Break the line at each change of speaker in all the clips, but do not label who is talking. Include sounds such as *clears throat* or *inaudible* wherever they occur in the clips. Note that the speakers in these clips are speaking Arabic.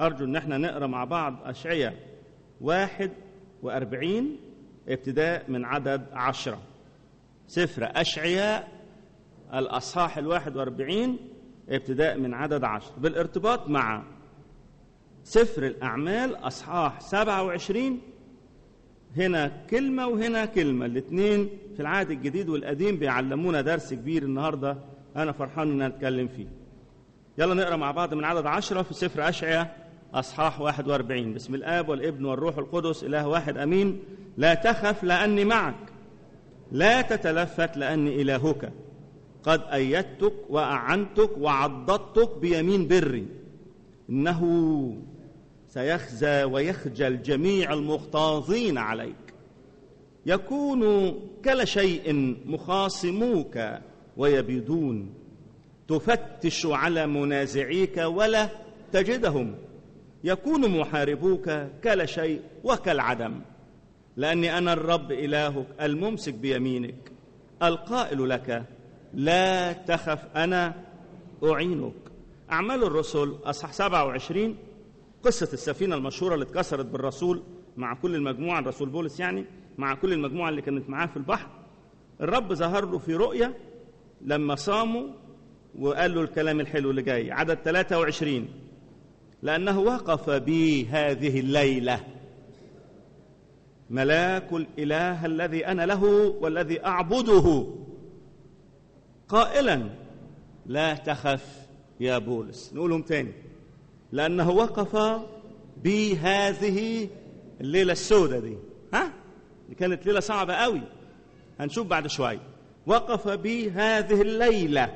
أرجو إن إحنا نقرأ مع بعض أشعية واحد وأربعين ابتداء من عدد عشرة. سفر أشعياء الأصحاح الواحد وأربعين ابتداء من عدد عشر بالارتباط مع سفر الأعمال أصحاح سبعة وعشرين هنا كلمة وهنا كلمة. الاثنين في العهد الجديد والقديم بيعلمونا درس كبير النهاردة أنا فرحان إن أتكلم فيه. يلا نقرأ مع بعض من عدد عشرة في سفر أشعياء أصحاح 41 بسم الآب والابن والروح القدس إله واحد أمين. لا تخف لأني معك. لا تتلفت لأني إلهك. قد أيدتك وأعنتك وعضدتك بيمين بري. إنه سيخزى ويخجل جميع المغتاظين عليك. يكون كلا شيء مخاصموك ويبيدون. تفتش على منازعيك ولا تجدهم. يكون محاربوك كلا شيء وكالعدم. لأني أنا الرب إلهك الممسك بيمينك القائل لك لا تخف أنا أعينك. أعمال الرسل أصحاح 27 قصة السفينة المشهورة اللي اتكسرت بالرسول مع كل المجموعة الرسول بولس يعني مع كل المجموعة اللي كانت معاه في البحر. الرب ظهر له في رؤية لما صاموا وقال له الكلام الحلو اللي جاي عدد 23 لأنه وقف بي هذه الليلة. ملاك الإله الذي أنا له والذي أعبده. قائلا لا تخف يا بولس. نقولهم تاني. لأنه وقف بي هذه الليلة السوداء دي. ها؟ دي كانت ليلة صعبة قوي هنشوف بعد شوية. وقف بي هذه الليلة.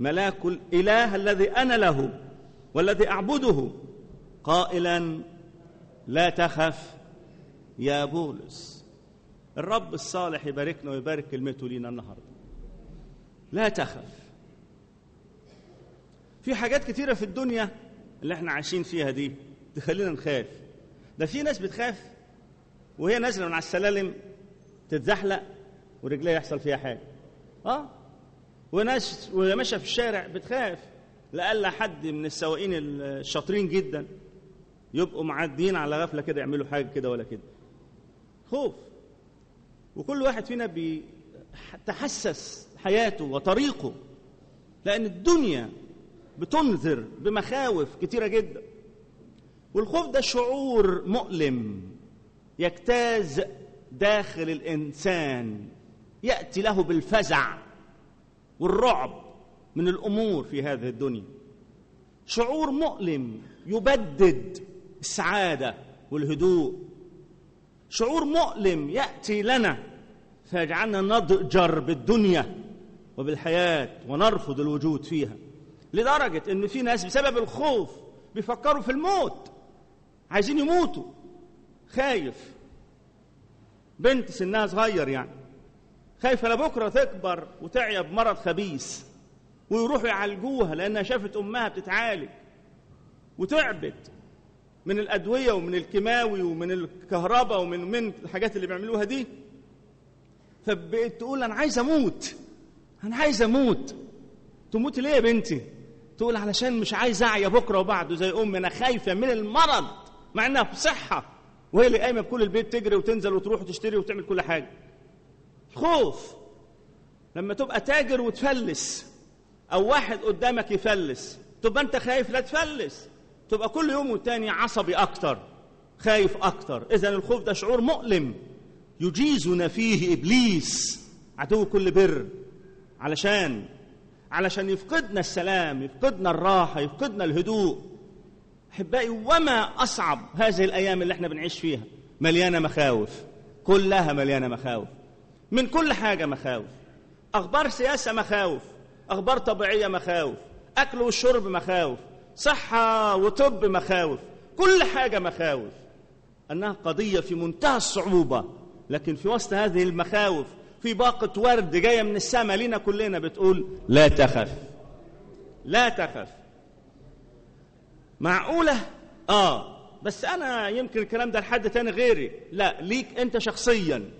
ملاك الإله الذي أنا له. والذي أعبده قائلا لا تخف يا بولس. الرب الصالح يباركنا ويبارك كلمته لينا النهارده. لا تخف. في حاجات كتيرة في الدنيا اللي إحنا عايشين فيها دي تخلينا نخاف. ده في ناس بتخاف وهي نازلة من على السلالم تتزحلق ورجليها يحصل فيها حاجة. آه. وناس وهي ماشية في الشارع بتخاف. لألا حد من السواقين الشاطرين جدا يبقوا معديين على غفلة كده يعملوا حاجة كده ولا كده. خوف. وكل واحد فينا بيتحسس حياته وطريقه لأن الدنيا بتنذر بمخاوف كتيرة جدا. والخوف ده شعور مؤلم يجتاز داخل الإنسان يأتي له بالفزع والرعب. من الأمور في هذه الدنيا. شعور مؤلم يبدد السعادة والهدوء. شعور مؤلم يأتي لنا فيجعلنا نضجر بالدنيا وبالحياة ونرفض الوجود فيها. لدرجة إن في ناس بسبب الخوف بيفكروا في الموت. عايزين يموتوا. خايف. بنت سنها صغير يعني. خايفة لبكرة تكبر وتعيا بمرض خبيث. ويروحوا يعالجوها لأنها شافت أمها بتتعالج. وتعبت من الأدوية ومن الكيماوي ومن الكهرباء ومن من الحاجات اللي بيعملوها دي. فبقت تقول أنا عايز أموت أنا عايز أموت. تموت ليه يا بنتي؟ تقول علشان مش عايز أعيا بكرة وبعده زي أمي أنا خايفة من المرض مع إنها في صحه وهي اللي قايمة بكل البيت تجري وتنزل وتروح وتشتري وتعمل كل حاجة. خوف. لما تبقى تاجر وتفلس أو واحد قدامك يفلس تبقى أنت خايف لا تفلس. تبقى كل يوم والتاني عصبي أكتر خايف أكتر. إذا الخوف ده شعور مؤلم. يجيزنا فيه إبليس عدو كل بر. علشان علشان يفقدنا السلام يفقدنا الراحة يفقدنا الهدوء. أحبائي وما أصعب هذه الأيام اللي إحنا بنعيش فيها؟ مليانة مخاوف. كلها مليانة مخاوف. من كل حاجة مخاوف. أخبار سياسة مخاوف. أخبار طبيعية مخاوف أكل والشرب مخاوف صحة وطب مخاوف كل حاجة مخاوف. أنها قضية في منتهى الصعوبة لكن في وسط هذه المخاوف في باقة ورد جاية من السماء لينا كلنا بتقول لا تخف لا تخف. معقولة؟ آه بس أنا يمكن الكلام ده لحد تاني غيري. لا ليك أنت شخصيا.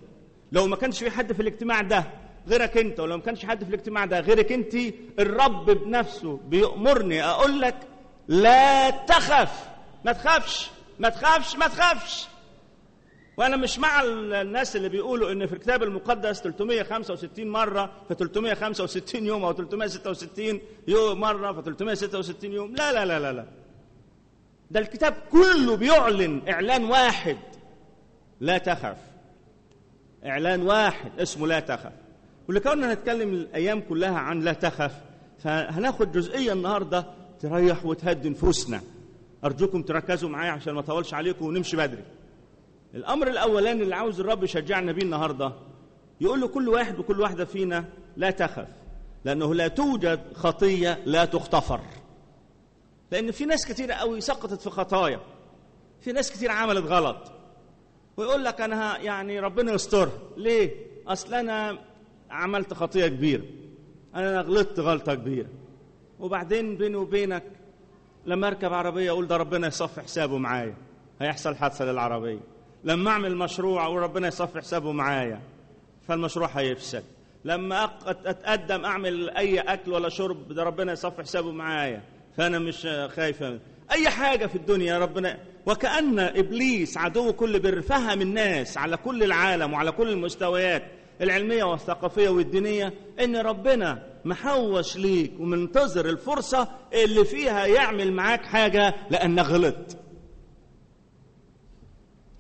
لو ما كانش في حد في الاجتماع ده غيرك انت ولو ما كانش حد في الاجتماع ده غيرك انت الرب بنفسه بيأمرني أقول لك لا تخف ما تخافش ما تخافش ما تخافش. وأنا مش مع الناس اللي بيقولوا إن في الكتاب المقدس 365 مرة في 365 يوم أو 366 يوم مرة في 366 يوم. لا لا لا لا لا. ده الكتاب كله بيعلن إعلان واحد. لا تخف. إعلان واحد اسمه لا تخف. ولكوننا نتكلم الأيام كلها عن لا تخف فهناخد جزئية النهارده تريح وتهدي نفوسنا. أرجوكم تركزوا معايا عشان ما أطولش عليكم ونمشي بدري. الأمر الأولاني اللي عاوز الرب يشجعنا بيه النهارده يقول له كل واحد وكل واحدة فينا لا تخف لأنه لا توجد خطية لا تغتفر. لأن في ناس كتير قوي سقطت في خطايا في ناس كتير عملت غلط. ويقول لك أنا يعني ربنا يسترها. ليه؟ أصل أنا عملت خطية كبيرة. أنا غلطت غلطة كبيرة. وبعدين بيني وبينك لما أركب عربية أقول ده ربنا يصفي حسابه معايا. هيحصل حادثة للعربية. لما أعمل مشروع أقول ربنا يصفي حسابه معايا. فالمشروع هيفسد. لما أتقدم أعمل أي أكل ولا شرب ده ربنا يصفي حسابه معايا. فأنا مش خايف أي حاجة في الدنيا ربنا وكأن إبليس عدو كل بر فهم الناس على كل العالم وعلى كل المستويات. العلمية والثقافية والدينية إن ربنا محوش ليك ومنتظر الفرصة اللي فيها يعمل معاك حاجة لانك غلط.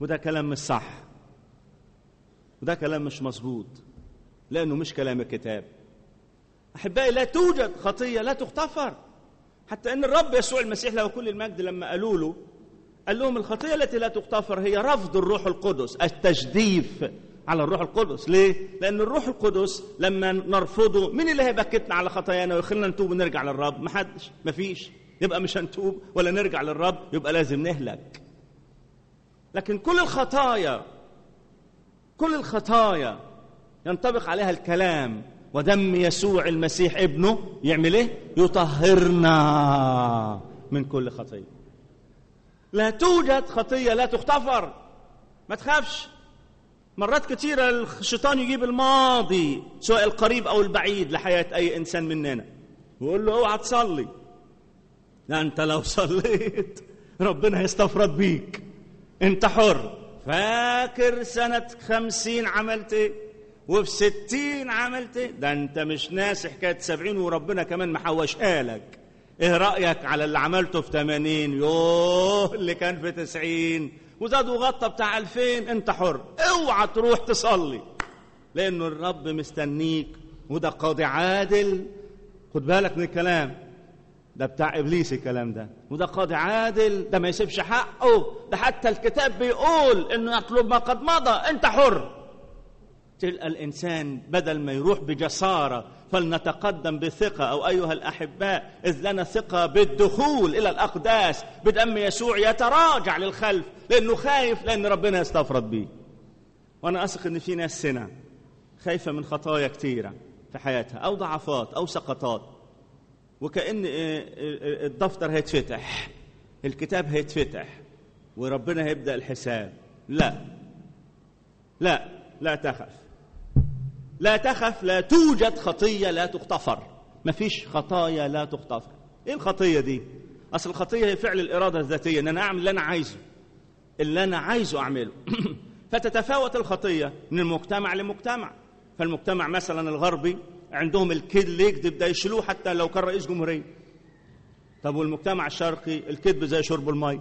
وده كلام مش صح. وده كلام مش مظبوط. لأنه مش كلام الكتاب. أحبائي لا توجد خطية لا تغتفر. حتى إن الرب يسوع المسيح له كل المجد لما قالوا له قال لهم الخطية التي لا تغتفر هي رفض الروح القدس التجديف. على الروح القدس. ليه؟ لأن الروح القدس لما نرفضه مين اللي هيبكتنا على خطايانا ويخلينا نتوب ونرجع للرب؟ محدش. مفيش. يبقى مش هنتوب ولا نرجع للرب يبقى لازم نهلك. لكن كل الخطايا كل الخطايا ينطبق عليها الكلام ودم يسوع المسيح ابنه يعمل إيه؟ يطهرنا من كل خطية. لا توجد خطية لا تغتفر. ما تخافش. مرات كثيرة الشيطان يجيب الماضي سواء القريب أو البعيد لحياة أي إنسان مننا. ويقول له أوعى تصلي. لا أنت لو صليت ربنا هيستفرد بيك. أنت حر. فاكر سنة خمسين عملت إيه؟ وفي ستين عملت إيه؟ ده أنت مش ناسي حكاية سبعين وربنا كمان محوشها لك إيه رأيك على اللي عملته في ثمانين يوه اللي كان في تسعين. وزاد وغطى بتاع ألفين أنت حر. اوعى تروح تصلي. لأنه الرب مستنيك وده قاضي عادل. خد بالك من الكلام. ده بتاع إبليس الكلام ده. وده قاضي عادل. ده ما يسيبش حقه. ده حتى الكتاب بيقول إنه يطلب ما قد مضى. أنت حر. تلقى الإنسان بدل ما يروح بجسارة فلنتقدم بثقة أو أيها الأحباء إذ لنا ثقة بالدخول إلى الأقداس بدم يسوع يتراجع للخلف لأنه خايف لأن ربنا يستفرد بيه وأنا أثق إن في ناس سنة خايفة من خطايا كتيرة في حياتها أو ضعفات أو سقطات. وكأن الدفتر هيتفتح الكتاب هيتفتح وربنا هيبدأ الحساب. لا. لا. لا تخف. لا تخف لا توجد خطية لا تغتفر. مفيش خطايا لا تغتفر. إيه الخطية دي؟ أصل الخطية هي فعل الإرادة الذاتية إن أنا أعمل اللي أنا عايزه. اللي أنا عايزه أعمله. *clears throat* فتتفاوت الخطية من المجتمع لمجتمع. فالمجتمع مثلا الغربي عندهم الكذب يكذب ده يشيلوه حتى لو كان رئيس جمهورية. طب والمجتمع الشرقي الكذب زي شرب المي.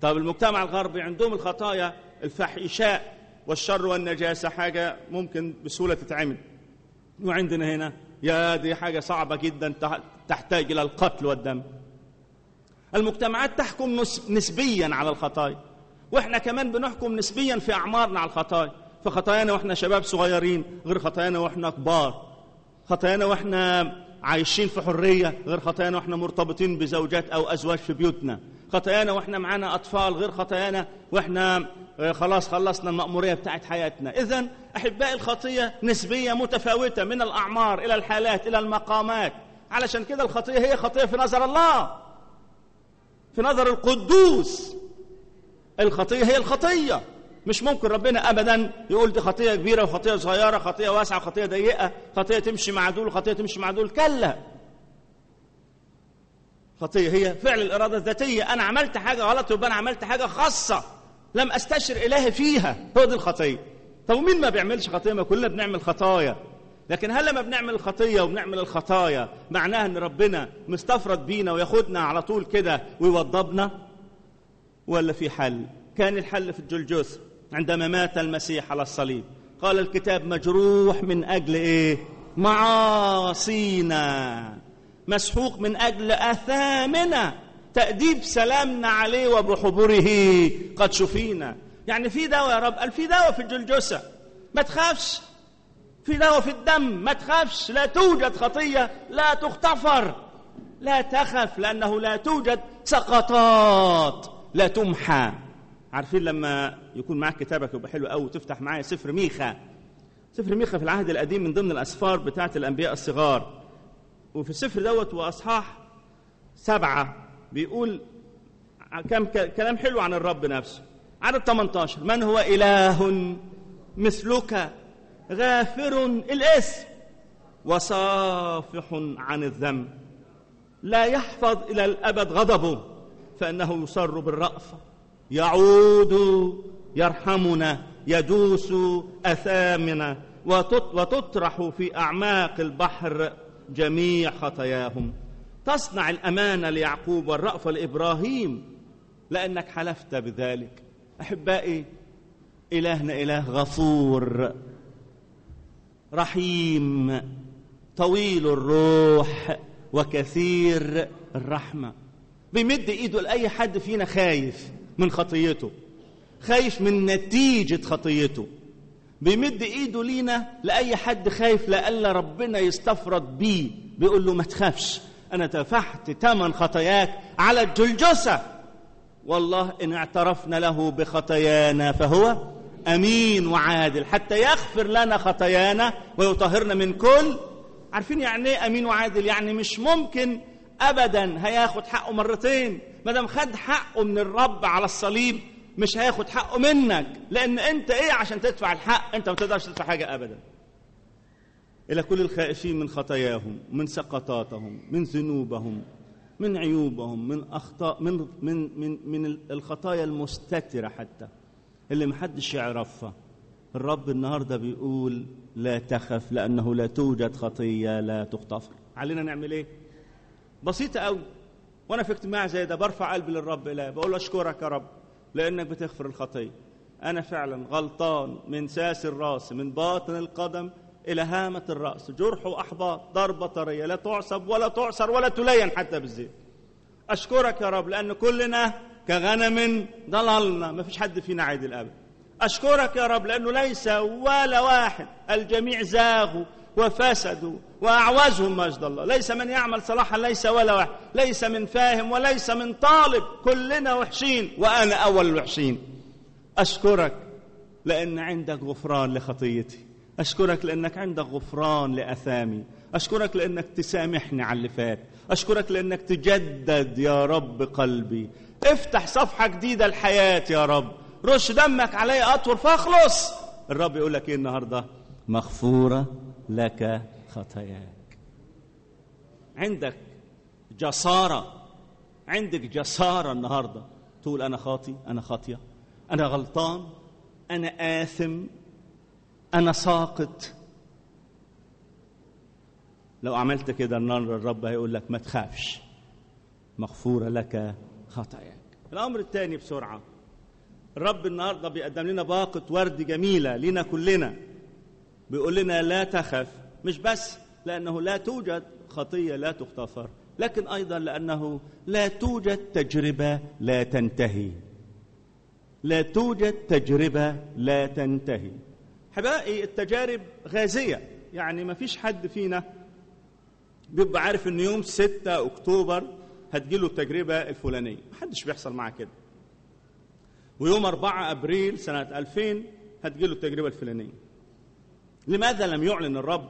طب المجتمع الغربي عندهم الخطايا الفحشاء والشر والنجاسة حاجة ممكن بسهولة تتعمل. وعندنا هنا يا دي حاجة صعبة جدا تحتاج إلى القتل والدم. المجتمعات تحكم نسبيا على الخطايا وإحنا كمان بنحكم نسبيا في أعمارنا على الخطايا. فخطايانا وإحنا شباب صغيرين غير خطايانا وإحنا كبار. خطايانا وإحنا عايشين في حرية غير خطايانا وإحنا مرتبطين بزوجات أو أزواج في بيوتنا. خطايانا وإحنا معانا أطفال غير خطايانا وإحنا خلاص خلصنا المأمورية بتاعت حياتنا. إذا أحباء الخطية نسبية متفاوتة من الأعمار إلى الحالات إلى المقامات. علشان كده الخطية هي خطية في نظر الله في نظر القدوس. الخطية هي الخطية. مش ممكن ربنا ابدا يقول دي خطية كبيرة وخطية صغيرة خطية واسعة وخطية ضيقة خطية تمشي مع دول وخطيه تمشي مع دول. كلا. خطية هي فعل الإرادة الذاتية. أنا عملت حاجة غلط يبقى أنا عملت حاجة خاصة. لم أستشر الهي فيها. هو دي الخطية. طب ومين ما بيعملش خطية؟ ما كلنا بنعمل خطايا. لكن هل لما بنعمل الخطيه وبنعمل الخطايا معناها إن ربنا مستفرد بينا وياخدنا على طول كده ويوضبنا؟ ولا في حل؟ كان الحل في الجلجث عندما مات المسيح على الصليب. قال الكتاب مجروح من أجل إيه؟ معاصينا. مسحوق من أجل آثامنا. تأديب سلامنا عليه وبحبره. قد شفينا. يعني في دواء يا رب قال في دواء في الجلجثه ما تخافش. في دواء في الدم ما تخافش. لا توجد خطية لا تغتفر. لا تخف لأنه لا توجد سقطات. لا تمحى. عارفين لما يكون معاك كتابك يبقى حلو قوي تفتح معايا سفر ميخا. سفر ميخا في العهد القديم من ضمن الأسفار بتاعه الأنبياء الصغار. وفي السفر دوت وأصحاح سبعة. بيقول كم كلام حلو عن الرب نفسه. عدد 18 من هو إله مثلك؟ غافر الاسم. وصافح عن الذنب. لا يحفظ إلى الأبد غضبه. فإنه يصر بالرأفة. يعود يرحمنا. يدوس أثامنا. وتطرح في أعماق البحر جميع خطاياهم. تصنع الأمانة ليعقوب والرأفه لإبراهيم لأنك حلفت بذلك. أحبائي إلهنا إله غفور رحيم طويل الروح وكثير الرحمة. بيمد إيده لأي حد فينا خايف من خطيته خايف من نتيجة خطيته. بيمد إيده لينا لأي حد خايف لألا ربنا يستفرد بيه بيقول له ما تخافش. أنا دفعت ثمن خطاياك على الجلجسة. والله إن اعترفنا له بخطايانا فهو أمين وعادل. حتى يغفر لنا خطايانا ويطهرنا من كل. عارفين يعني إيه أمين وعادل؟ يعني مش ممكن ابدا. هياخد حقه مرتين. ما دام خد حقه من الرب على الصليب مش هياخد حقه منك. لأن أنت إيه؟ عشان تدفع الحق. أنت ما تقدرش تدفع حاجة ابدا. إلى كل الخائفين من خطاياهم من سقطاتهم من ذنوبهم من عيوبهم من أخطاء من من من من الخطايا المستترة حتى اللي محدش يعرفها. الرب النهارده بيقول لا تخف لأنه لا توجد خطية لا تغتفر علينا نعمل إيه؟ بسيطة قوي وأنا في اجتماع زي ده برفع قلبي للرب اله بقول له أشكرك يا رب لأنك بتغفر الخطية. أنا فعلا غلطان من ساس الرأس من باطن القدم إلى هامة الرأس. جرح واحباط ضربة طرية لا تعصب ولا تعصر ولا تلين حتى بالزيت. أشكرك يا رب لأن كلنا كغنم ضللنا. ما فيش حد فينا عادل ابدا أشكرك يا رب لأنه ليس ولا واحد الجميع زاغوا وفسدوا واعوزهم مجد الله. ليس من يعمل صلاحا ليس ولا واحد. ليس من فاهم وليس من طالب. كلنا وحشين وأنا أول الوحشين. أشكرك لأن عندك غفران لخطيتي. أشكرك لأنك عندك غفران لأثامي. أشكرك لأنك تسامحني على اللي فات. أشكرك لأنك تجدد يا رب قلبي. افتح صفحة جديدة لحياتي يا رب. رش دمك علي أطول فأخلص. الرب يقول لك إيه النهارده؟ مغفورة لك خطاياك. عندك جسارة. عندك جسارة النهارده. تقول أنا خاطي أنا خاطية. أنا غلطان أنا آثم. أنا ساقط. لو عملت كده النهارده الرب هيقول لك ما تخافش مغفورة لك خطاياك. الأمر الثاني بسرعة الرب النهارده بيقدم لنا باقة ورد جميلة لينا كلنا. بيقول لنا لا تخف مش بس لأنه لا توجد خطية لا تغتفر لكن أيضا لأنه لا توجد تجربة لا تنتهي. لا توجد تجربة لا تنتهي. حبائي التجارب غازية. يعني ما فيش حد فينا بيبقى عارف إن يوم 6 أكتوبر هتجيله التجربة الفلانية. محدش بيحصل معاه كده. ويوم 4 أبريل سنة 2000 هتجيله التجربة الفلانية. لماذا لم يعلن الرب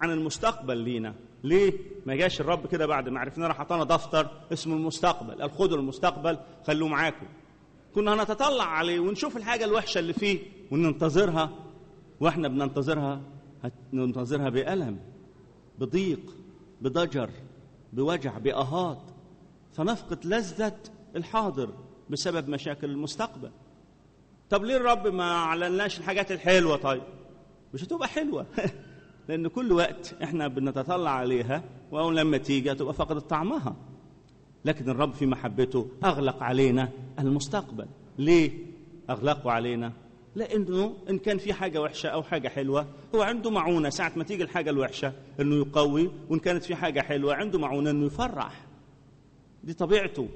عن المستقبل لينا؟ ليه ما جاش الرب كده بعد ما عرفنا راح عطانا دفتر اسمه المستقبل قال خدوا المستقبل خلوه معاكم. كنا هنتطلع عليه ونشوف الحاجة الوحشة اللي فيه وننتظرها وإحنا بننتظرها ننتظرها بألم بضيق بضجر بوجع بآهات. فنفقد لذة الحاضر بسبب مشاكل المستقبل. طب ليه الرب ما اعلناش الحاجات الحلوة طيب؟ مش هتبقى حلوة. *laughs* لأن كل وقت إحنا بنتطلع عليها وأول لما تيجي هتبقى فقدت طعمها. لكن الرب في محبته أغلق علينا المستقبل. ليه اغلقوا علينا؟ لأنه إن كان في حاجة وحشة أو حاجة حلوة هو عنده معونة ساعة ما تيجي الحاجة الوحشة إنه يقوي وإن كانت في حاجة حلوة عنده معونة إنه يفرح. دي طبيعته.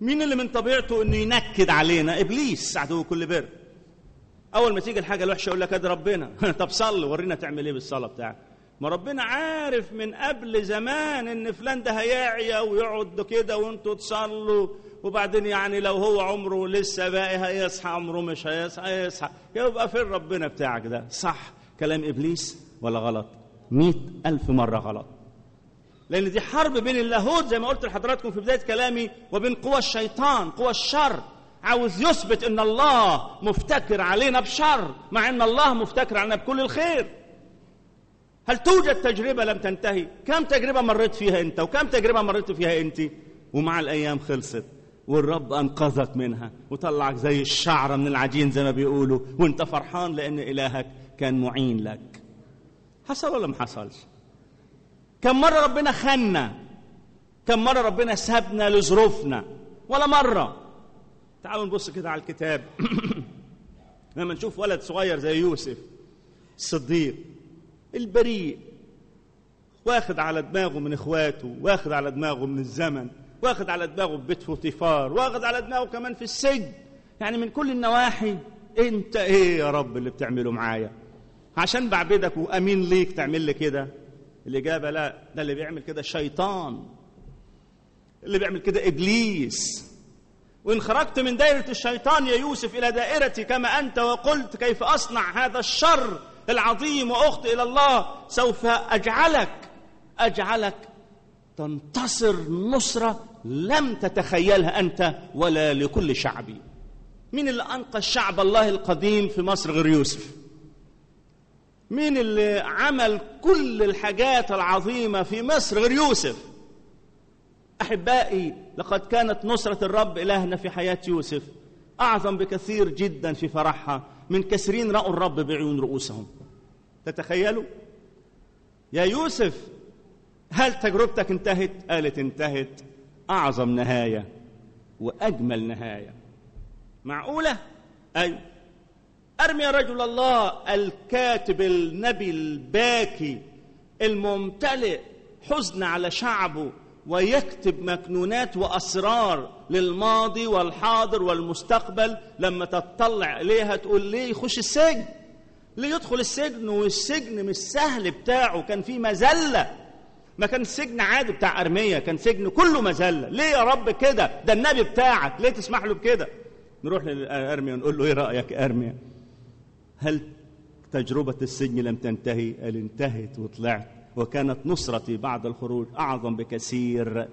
مين اللي من طبيعته إنه ينكد علينا؟ إبليس. عدو كل بر. أول ما تيجي الحاجة الوحشة يقول لك ادي ربنا. *laughs* طب صلي ورينا تعمل إيه بالصلاة بتاعك. ما ربنا عارف من قبل زمان إن فلان ده هيعيا ويقعد كده وإنتوا تصلوا. وبعدين يعني لو هو عمره لسه باقي هيصحى عمره مش هيصحى هيصحى. يبقى فين ربنا بتاعك ده؟ صح كلام إبليس ولا غلط؟ مئة ألف مرة غلط. لأن دي حرب بين اللاهوت زي ما قلت لحضراتكم في بداية كلامي وبين قوى الشيطان قوى الشر. عاوز يثبت إن الله مفتكر علينا بشر مع إن الله مفتكر علينا بكل الخير. هل توجد تجربة لم تنتهي؟ كم تجربة مريت فيها أنت؟ وكم تجربة مريت فيها أنت؟ ومع الأيام خلصت. والرب أنقذك منها. وطلعك زي الشعرة من العجين زي ما بيقولوا. وانت فرحان لأن إلهك كان معين لك. حصل ولا ما حصلش؟ كم مرة ربنا خنا. كم مرة ربنا سابنا لظروفنا. ولا مرة. تعالوا نبص كده على الكتاب. *clears throat* لما نشوف ولد صغير زي يوسف الصديق البريء واخد على دماغه من إخواته واخد على دماغه من الزمن. واخد على دماغه في بيت فوطيفار واخد على دماغه كمان في السجن. يعني من كل النواحي. انت إيه يا رب اللي بتعمله معايا؟ عشان بعبدك وامين ليك تعمل لي كده. الإجابة لا ده اللي بيعمل كده الشيطان اللي بيعمل كده إبليس. وإن خرجت من دائرة الشيطان يا يوسف إلى دائرتي كما أنت وقلت كيف أصنع هذا الشر العظيم وأخطئ إلى الله سوف أجعلك أجعلك تنتصر نصرة لم تتخيلها أنت ولا لكل شعبي مين اللي أنقذ شعب الله القديم في مصر غير يوسف؟ مين اللي عمل كل الحاجات العظيمة في مصر غير يوسف؟ أحبائي لقد كانت نصرة الرب إلهنا في حياة يوسف أعظم بكثير جدا في فرحها. من كثيرين رأوا الرب بعيون رؤوسهم. تتخيلوا؟ يا يوسف هل تجربتك انتهت؟ قالت انتهت. أعظم نهاية وأجمل نهاية. معقولة؟ أيوه أرمي يا رجل الله الكاتب النبي الباكي الممتلئ حزن على شعبه ويكتب مكنونات وأسرار للماضي والحاضر والمستقبل لما تطلع إليها تقول ليه يخش السجن. ليه يدخل السجن والسجن مش سهل بتاعه كان فيه مذلة. ما كان السجن عادي بتاع أرمية كان سجن كله مذلة. ليه يا رب كده؟ ده النبي بتاعك. ليه تسمح له بكده؟ نروح لارميا ونقول له إيه رأيك ارميا هل تجربة السجن لم تنتهي؟ قال انتهت وطلعت وكانت نصرتي بعد الخروج أعظم بكثير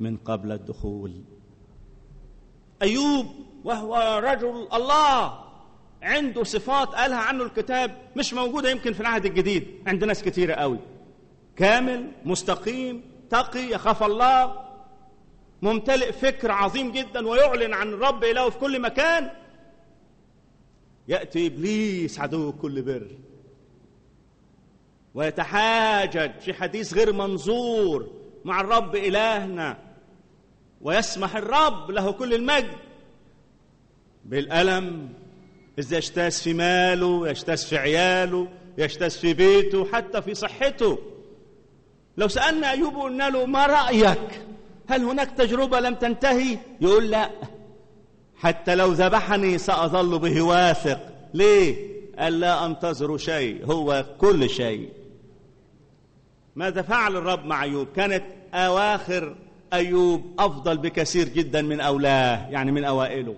من قبل الدخول. أيوب وهو رجل الله عنده صفات قالها عنه الكتاب مش موجودة يمكن في العهد الجديد. عند ناس كتيرة قوي. كامل مستقيم تقي يخاف الله ممتلئ فكر عظيم جدا ويعلن عن الرب اله في كل مكان. يأتي إبليس عدو كل بر. ويتحاجج في حديث غير منظور مع الرب إلهنا. ويسمح الرب له كل المجد. بالألم إذا يجتاز في ماله يجتاز في عياله يجتاز في بيته حتى في صحته. لو سألنا أيوب قلنا له ما رأيك؟ هل هناك تجربة لم تنتهي؟ يقول لا حتى لو ذبحني سأظل به واثق. ليه؟ قال لا أنتظر شيء هو كل شيء. ماذا فعل الرب مع أيوب؟ كانت أواخر أيوب أفضل بكثير جدا من أولاه يعني من أوائله.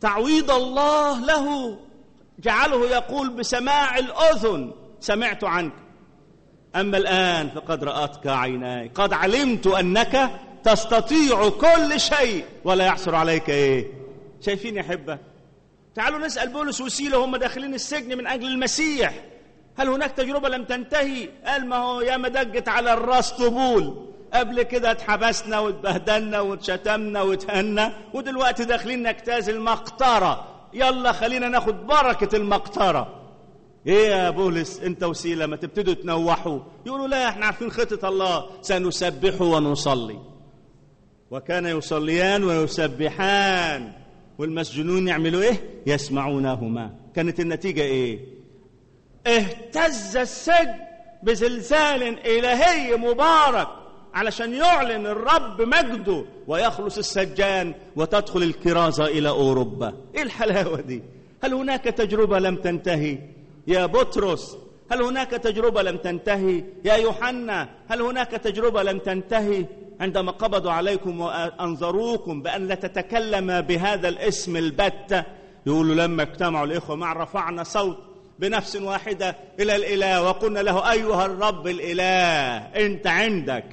تعويض الله له جعله يقول بسماع الأذن. سمعت عنك. أما الآن فقد رأتك عيناي. قد علمت أنك تستطيع كل شيء ولا يعثر عليك إيه؟ شايفين يا حبة تعالوا نسأل بولس وسيلة هم داخلين السجن من أجل المسيح. هل هناك تجربة لم تنتهي؟ قال ما هو يا ما دقت على الراس طبول. قبل كده اتحبسنا واتبهدلنا واتشتمنا واتهنا ودلوقتي داخلين نجتاز المقطرة. يلا خلينا ناخد بركة المقطرة. إيه يا بولس أنت وسيلة ما تبتدوا تنوحوا. يقولوا لا إحنا عارفين خطة الله. سنسبح ونصلي. وكان يصليان ويسبحان. والمسجونون يعملوا إيه؟ يسمعونهما. كانت النتيجة إيه؟ اهتز السجن بزلزال إلهي مبارك علشان يعلن الرب مجده ويخلص السجان وتدخل الكرازة إلى أوروبا. إيه الحلاوة دي؟ هل هناك تجربة لم تنتهي؟ يا بطرس هل هناك تجربة لم تنتهي؟ يا يوحنا هل هناك تجربة لم تنتهي؟ عندما قبضوا عليكم وأنظروكم بأن لا تتكلم بهذا الاسم البتة يقولوا لما اجتمعوا الإخوة مع رفعنا صوت بنفس واحدة إلى الإله وقلنا له أيها الرب الإله أنت عندك.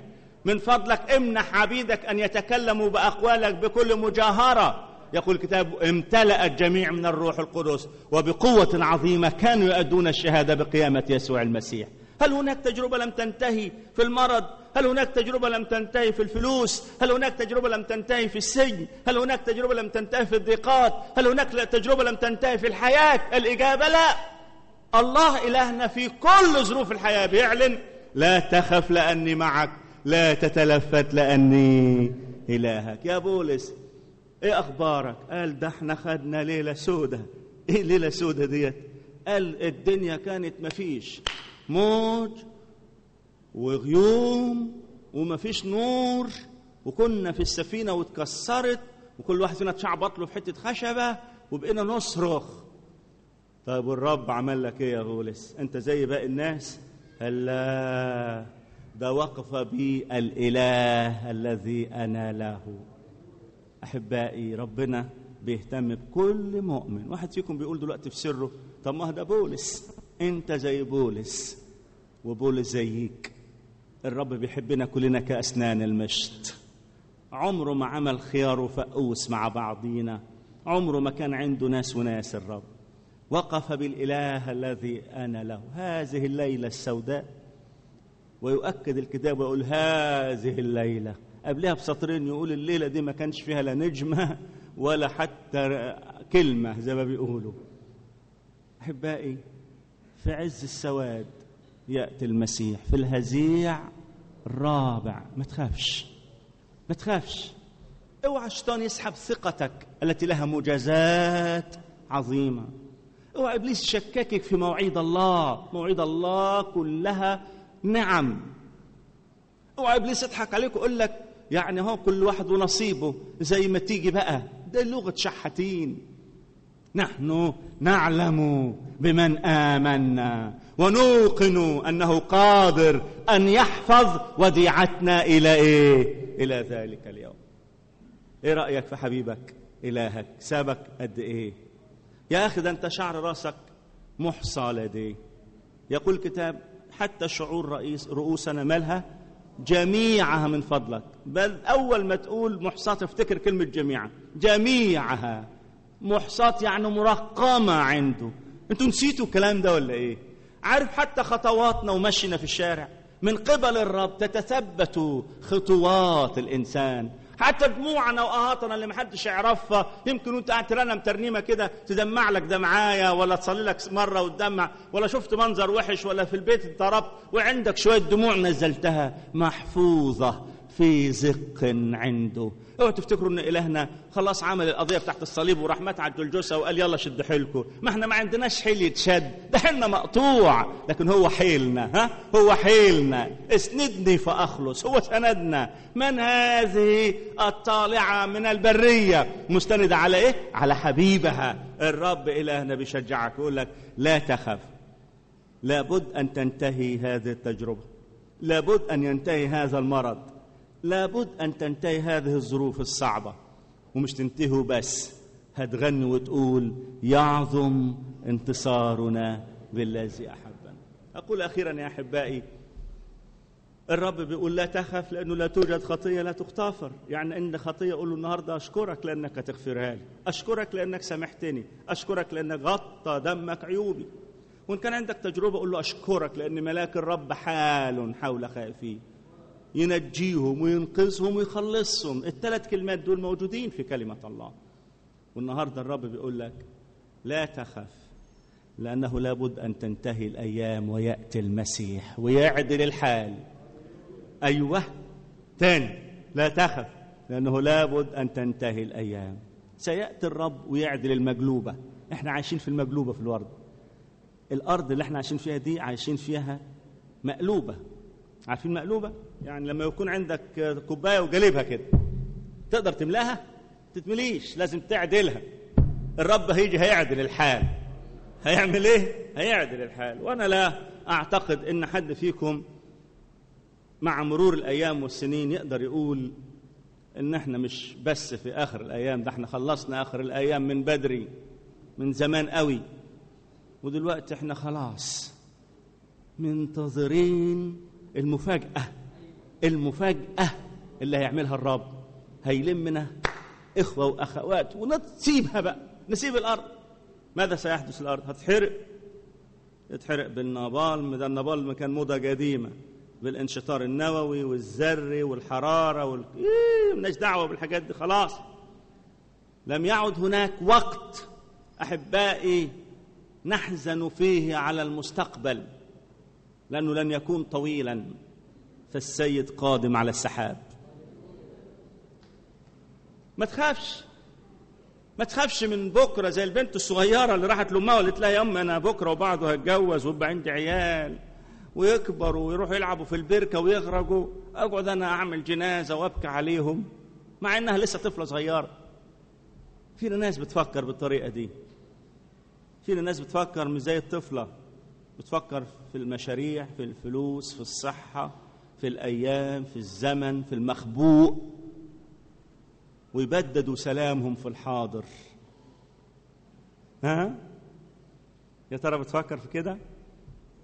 من فضلك امنح عبيدك أن يتكلموا بأقوالك بكل مجاهرة. يقول الكتاب امتلأ الجميع من الروح القدس وبقوة عظيمة كانوا يؤدون الشهادة بقيامة يسوع المسيح. هل هناك تجربة لم تنتهي في المرض؟ هل هناك تجربة لم تنتهي في الفلوس؟ هل هناك تجربة لم تنتهي في السجن؟ هل هناك تجربة لم تنتهي في الضيقات؟ هل هناك تجربة لم تنتهي في الحياة؟ الإجابة لا. الله إلهنا في كل ظروف الحياة بيعلن لا تخف لأني معك لا تتلفت لأني إلهك. يا بولس إيه أخبارك؟ قال ده إحنا خدنا ليلة سودة. *laughs* إيه ليلة سودة ديت؟ قال الدنيا كانت مفيش موج وغيوم ومفيش نور وكنا في السفينة واتكسرت وكل واحد فينا اتشعبط له في حتة خشبة وبقينا نصرخ. طيب والرب عمل لك إيه يا بولس أنت زي باقي الناس؟ هلا ده وقف بي الإله الذي أنا له. أحبائي ربنا بيهتم بكل مؤمن. واحد فيكم بيقول دلوقتي في سره طب ما ده بولس. أنت زي بولس وبولس زيك. الرب بيحبنا كلنا كأسنان المشط. عمره ما عمل خيار وفقوس مع بعضينا. عمره ما كان عنده ناس وناس الرب. وقف بالإله الذي أنا له. هذه الليلة السوداء. ويؤكد الكتاب ويقول هذه الليلة قبلها بسطرين يقول الليلة دي ما كانش فيها لا نجمة ولا حتى كلمة زي ما بيقولوا. أحبائي في عز السواد يأتي المسيح في الهزيع الرابع. ما تخافش ما تخافش. اوعى الشيطان يسحب ثقتك التي لها مجازات عظيمة. اوعى إبليس يشككك في مواعيد الله مواعيد الله كلها نعم. اوعى إبليس يضحك عليك ويقول لك يعني هو كل واحد ونصيبه زي ما تيجي بقى. ده لغة شحاتين. نحن نعلم بمن آمنا ونوقن أنه قادر أن يحفظ وديعتنا إلى إيه؟ إلى ذلك اليوم. إيه رأيك في حبيبك؟ إلهك. سابك قد إيه؟ يا أخي ده أنت شعر راسك محصى لديه. يقول الكتاب حتى شعور رئيس رؤوسنا مالها جميعها من فضلك. بل أول ما تقول محصاة افتكر كلمة جميعها جميعها. محصاة يعني مرقمة عنده. أنتوا نسيتوا الكلام ده ولا إيه؟ عارف حتى خطواتنا ومشينا في الشارع. من قبل الرب تتثبت خطوات الإنسان. حتى دموعنا وقهاتنا اللي محدش يعرفها. يمكن وانت قاعد ترنم ترنيمة كده تدمع لك دمعايه ولا تصلي لك مرة وتدمع ولا شفت منظر وحش ولا في البيت اتضربت وعندك شوية دموع نزلتها محفوظة. في زق عنده. اوعوا تفتكروا إن إلهنا خلاص عمل القضية بتاعت الصليب وراح مات على وقال يلا شد حيلكم. ما إحنا ما عندناش حيل يتشد. ده حيلنا مقطوع. لكن هو حيلنا ها؟ هو حيلنا. اسندني فأخلص. هو سندنا. من هذه الطالعة من البرية؟ مستندة على إيه؟ على حبيبها. الرب إلهنا بيشجعك. يقول لك لا تخف. لابد أن تنتهي هذه التجربة. لابد أن ينتهي هذا المرض. لابد أن تنتهي هذه الظروف الصعبة ومش تنتهي بس. هتغني وتقول يعظم انتصارنا بالذي أحبنا. أقول أخيرا يا أحبائي الرب بيقول لا تخف لأنه لا توجد خطية لا تغتفر يعني إن خطية أقول له النهاردة أشكرك لأنك تغفرها لي. أشكرك لأنك سامحتني أشكرك لأنك غطى دمك عيوبي. وإن كان عندك تجربة قول له أشكرك لأن ملاك الرب حال حول خائفين ينجيهم وينقذهم ويخلصهم. الثلاث كلمات دول موجودين في كلمة الله. والنهاردة الرب بيقول لك لا تخف لأنه لابد أن تنتهي الأيام ويأتي المسيح ويعدل الحال أيوه. تاني لا تخف لأنه لابد أن تنتهي الأيام. سيأتي الرب ويعدل المجلوبه إحنا عايشين في المجلوبة في الورد الأرض اللي إحنا عايشين فيها دي عايشين فيها مقلوبة. عارفين مقلوبه يعني لما يكون عندك كوباية وجالبها كده تقدر تملاها؟ تتمليش لازم تعدلها. الرب هيجي هيعدل الحال. هيعمل إيه؟ هيعدل الحال. وأنا لا أعتقد إن حد فيكم مع مرور الأيام والسنين يقدر يقول إن إحنا مش بس في آخر الأيام ده إحنا خلصنا آخر الأيام من بدري من زمان قوي. ودلوقتي إحنا خلاص منتظرين المفاجأة المفاجأة اللي هيعملها الرب. هيلمنا إخوة وأخوات ونسيبها بقى. نسيب الأرض. ماذا سيحدث الأرض؟ هتتحرق يتحرق بالنابال ده النابال كان موضة قديمة. بالانشطار النووي والذري والحرارة وال... إيه دعوة بالحاجات دي خلاص. لم يعد هناك وقت أحبائي نحزن فيه على المستقبل. لأنه لن يكون طويلا. فالسيد قادم على السحاب. ما تخافش. ما تخافش من بكرة زي البنت الصغيرة اللي راحت لأمها وقالت لها يا ام أنا بكرة وبعده هتجوز ويبقى عندي عيال ويكبروا ويروحوا يلعبوا في البركة ويغرقوا. أقعد أنا أعمل جنازة وأبكي عليهم مع إنها لسه طفلة صغيرة. فينا ناس بتفكر بالطريقة دي. فينا ناس بتفكر مش زي الطفلة. بتفكر في المشاريع في الفلوس في الصحة في الأيام في الزمن في المخبوء. ويبددوا سلامهم في الحاضر. ها؟ يا ترى بتفكر في كده؟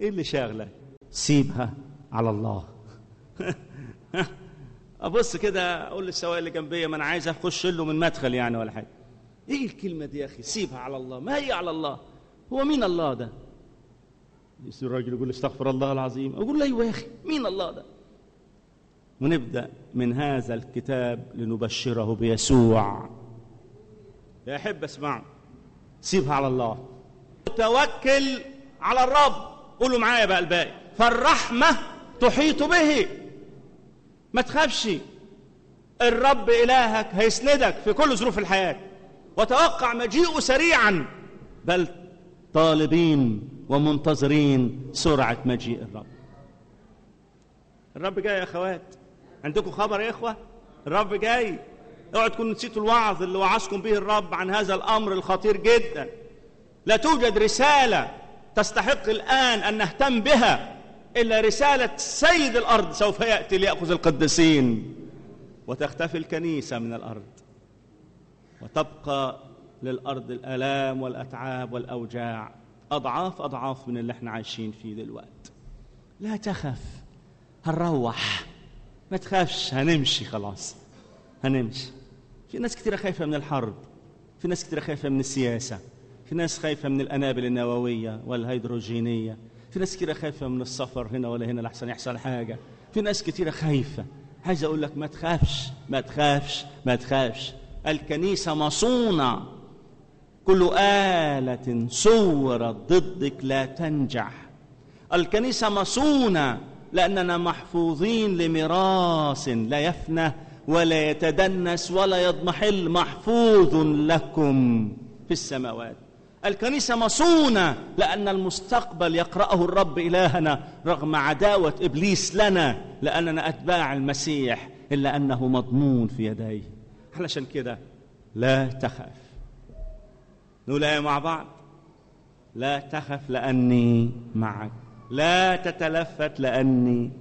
إيه اللي شاغلك؟ سيبها على الله. *laughs* أبص كده أقول للسواق اللي جنبية ما أنا عايز أخش له من مدخل يعني ولا حاجة. إيه الكلمة دي يا أخي؟ سيبها على الله. ما هي على الله؟ هو مين الله ده؟ يصير الراجل يقول استغفر الله العظيم. أقول له أيوه يا أخي مين الله ده؟ ونبدأ من هذا الكتاب لنبشره بيسوع. يا أحب اسمعوا سيبها على الله. توكل على الرب. قولوا معايا بقى الباقي. فالرحمة تحيط به. ما تخافش الرب إلهك هيسندك في كل ظروف الحياة. وتوقع مجيئه سريعا. بل طالبين ومنتظرين سرعة مجيء الرب. الرب جاي يا أخوات. عندكم خبر يا إخوة؟ الرب جاي. اوعوا تكونوا نسيتوا الوعظ اللي وعظكم به الرب عن هذا الأمر الخطير جدا. لا توجد رسالة تستحق الآن أن نهتم بها إلا رسالة سيد الأرض سوف يأتي ليأخذ القديسين وتختفي الكنيسة من الأرض وتبقى للأرض الألام والأتعاب والأوجاع. أضعاف أضعاف من اللي إحنا عايشين فيه دلوقتي. لا تخف هنروح. ما تخافش هنمشي خلاص. هنمشي. في ناس كتيرة خايفة من الحرب في ناس كتيرة خايفة من السياسة في ناس خايفة من الأنابل النووية والهيدروجينية في ناس كتيرة خايفة من السفر هنا ولا هنا لحسن يحصل حاجة. في ناس كتيرة خايفة. عايز أقول لك ما تخافش ما تخافش ما تخافش. الكنيسة مصونة. كل آلة صورت ضدك لا تنجح. الكنيسة مصونة لأننا محفوظين لميراث لا يفنى ولا يتدنس ولا يضمحل محفوظ لكم في السماوات. الكنيسة مصونة لأن المستقبل يقرأه الرب إلهنا رغم عداوة إبليس لنا لأننا أتباع المسيح إلا أنه مضمون في يديه. علشان كده لا تخف نقول إيه مع بعض. لا تخف لأني معك. لا تتلفت لأني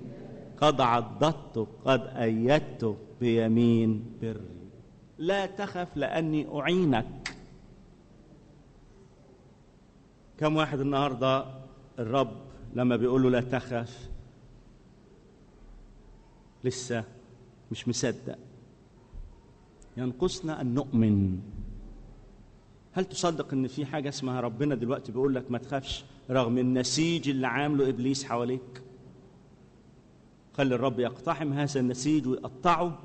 قد عضدتك قد ايدتك بيمين بري. لا تخف لأني أعينك. كم واحد النهارده الرب لما بيقول له لا تخف لسه مش مصدق. ينقصنا أن نؤمن. هل تصدق إن في حاجة اسمها ربنا دلوقتي بيقول لك ما تخافش رغم النسيج اللي عامله إبليس حواليك؟ خلي الرب يقتحم هذا النسيج ويقطعه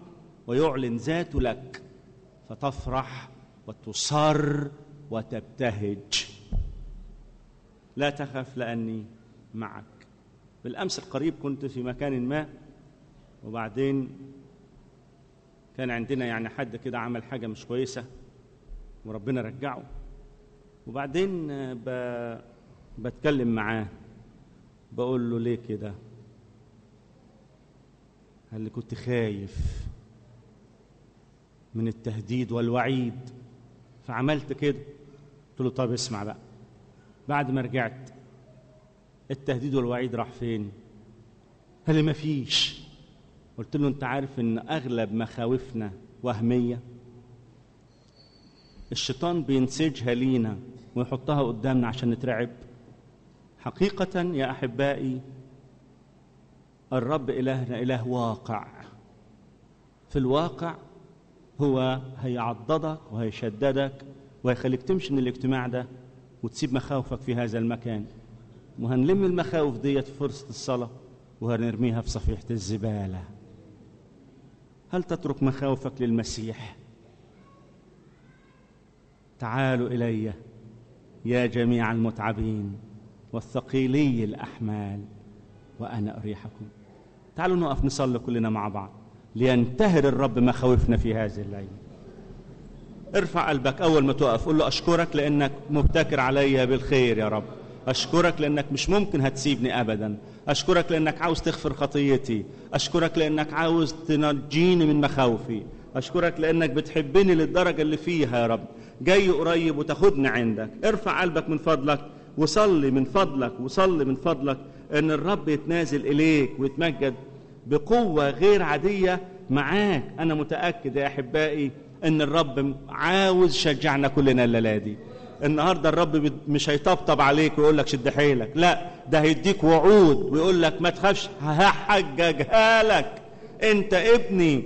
ويعلن ذاته لك فتفرح وتصر وتبتهج. لا تخف لأني معك. بالأمس القريب كنت في مكان ما وبعدين كان عندنا يعني حد كده عمل حاجة مش كويسة. وربنا رجعه. وبعدين ب... بتكلم معاه. بقول له ليه كده؟ قال لي كنت خايف من التهديد والوعيد فعملت كده. قلت له طب اسمع بقى. بعد ما رجعت التهديد والوعيد راح فين؟ قال لي مفيش. قلت له انت عارف ان اغلب مخاوفنا وهمية. الشيطان بينسجها لينا ويحطها قدامنا عشان نترعب. حقيقة يا أحبائي الرب إلهنا إله واقع. في الواقع هو هيعضدك وهيشددك وهيخليك تمشي من الاجتماع ده وتسيب مخاوفك في هذا المكان. وهنلم المخاوف ديت في فرصة الصلاة وهنرميها في صفيحة الزبالة. هل تترك مخاوفك للمسيح؟ تعالوا إلي يا جميع المتعبين والثقيلي الأحمال وأنا أريحكم. تعالوا نقف نصلي كلنا مع بعض. لينتهر الرب مخاوفنا في هذه الليلة. ارفع قلبك أول ما تقف قول له أشكرك لأنك مبتكر عليا بالخير يا رب. أشكرك لأنك مش ممكن هتسيبني ابدا. أشكرك لأنك عاوز تغفر خطيتي. أشكرك لأنك عاوز تنجيني من مخاوفي. أشكرك لأنك بتحبني للدرجة اللي فيها يا رب. جاي قريب وتاخدني عندك. ارفع قلبك من فضلك وصلي من فضلك وصلي من فضلك إن الرب يتنازل إليك ويتمجد بقوة غير عادية معاك. أنا متأكد يا أحبائي إن الرب عاوز يشجعنا كلنا الليلة دي. النهارده الرب مش هيطبطب عليك ويقول لك شد حيلك. لا ده هيديك وعود ويقول لك ما تخافش هحججها لك. أنت ابني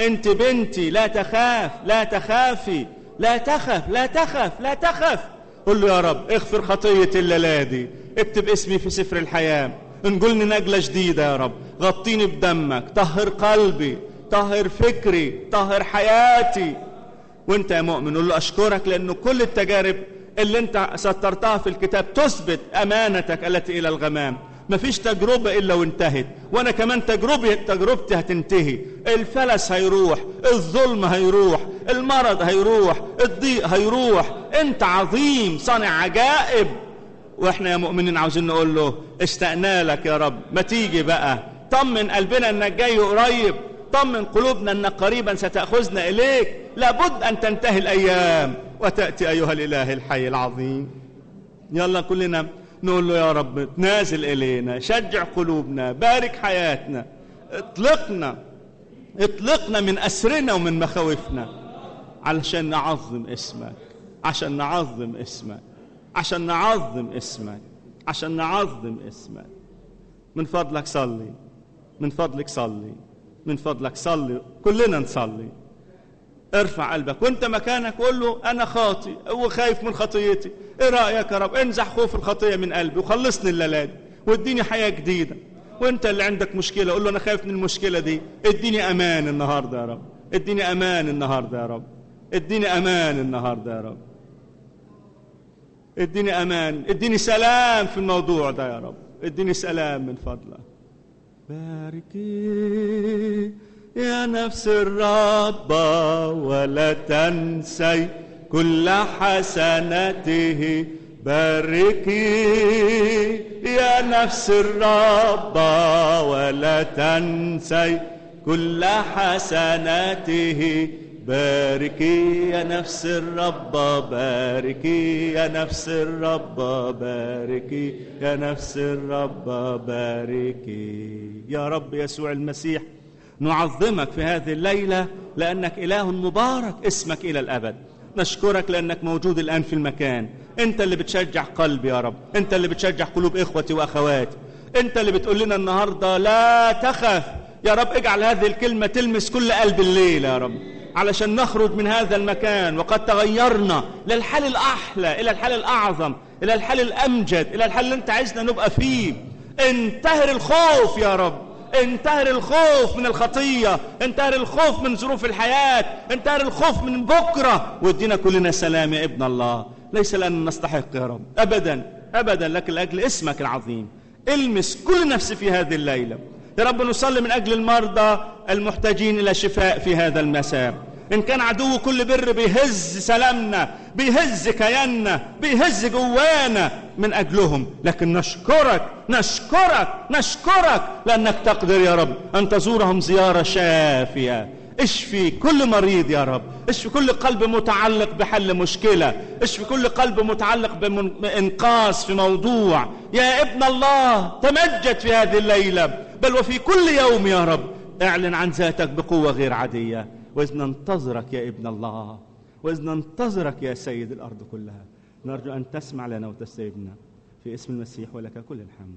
انت بنتي لا تخاف لا تخافي لا تخف لا تخف لا تخف. قل له يا رب اغفر خطية الليلة دي اكتب اسمي في سفر الحياة. انقلني نقلة جديدة يا رب. غطيني بدمك طهر قلبي طهر فكري طهر حياتي. وانت يا مؤمن قل له أشكرك لأنه كل التجارب اللي انت سطرتها في الكتاب تثبت أمانتك التي إلى الغمام. مفيش تجربة إلا وانتهت. وأنا كمان تجربي تجربتي هتنتهي. الفلس هيروح الظلم هيروح المرض هيروح الضيق هيروح. أنت عظيم صانع عجائب. وإحنا يا مؤمنين عاوزين نقول له اشتقنا لك يا رب. ما تيجي بقى. طمن قلبنا أنك جاي قريب. طمن قلوبنا أنك قريبا ستأخذنا إليك. لابد أن تنتهي الأيام. وتأتي أيها الإله الحي العظيم. يلا كلنا نقول له يا رب تنازل إلينا شجع قلوبنا بارك حياتنا. اطلقنا اطلقنا من أسرنا ومن مخاوفنا. علشان نعظم اسمك عشان نعظم اسمك عشان نعظم اسمك عشان نعظم اسمك. من فضلك صلي من فضلك صلي من فضلك صلي كلنا نصلي. ارفع قلبك. وانت مكانك قول له أنا خاطي وخايف من خطيتي. إيه رأيك يا رب؟ انزح خوف الخطية من قلبي وخلصني الليلة دي. واديني حياة جديدة. وانت اللي عندك مشكلة قول له أنا خايف من المشكلة دي. اديني أمان النهارده يا رب. اديني أمان النهارده يا رب. اديني أمان النهارده يا رب. اديني أمان. اديني سلام في الموضوع ده يا رب. اديني سلام من فضلك. باركي يا نفس الرب ولا تنسي كل حسناته. باركي يا نفس الرب ولا تنسي كل حسناته. باركي يا نفس الرب باركي يا نفس الرب باركي يا نفس الرب باركي. يا رب يسوع المسيح نعظمك في هذه الليلة لأنك إله مبارك اسمك إلى الأبد. نشكرك لأنك موجود الآن في المكان. أنت اللي بتشجع قلبي يا رب. أنت اللي بتشجع قلوب إخوتي وأخواتي أنت اللي بتقول لنا النهاردة لا تخف. يا رب اجعل هذه الكلمة تلمس كل قلب الليل يا رب. علشان نخرج من هذا المكان وقد تغيرنا للحال الأحلى إلى الحال الأعظم إلى الحال الأمجد إلى الحال اللي أنت عايزنا نبقى فيه. انتهر الخوف يا رب. انتهر الخوف من الخطية انتهر الخوف من ظروف الحياة انتهر الخوف من بكرة. وادينا كلنا سلام يا ابن الله. ليس لأن نستحق يا رب. أبدا أبدا. لكن لأجل اسمك العظيم. المس كل نفس في هذه الليلة. يا رب نصلي من أجل المرضى المحتاجين إلى شفاء في هذا المساء. إن كان عدو كل بر بيهز سلامنا بيهز كياننا بيهز جوانا من أجلهم. لكن نشكرك نشكرك نشكرك لأنك تقدر يا رب أن تزورهم زيارة شافية. اشفي كل مريض يا رب؟ اشفي كل قلب متعلق بحل مشكلة؟ اشفي كل قلب متعلق بإنقاذ في موضوع؟ يا ابن الله تمجد في هذه الليلة. بل وفي كل يوم يا رب اعلن عن ذاتك بقوة غير عادية. وإذ ننتظرك يا ابن الله وإذ ننتظرك يا سيد الأرض كلها. نرجو أن تسمع لنا وتستجبنا. في اسم المسيح ولك كل الحمد.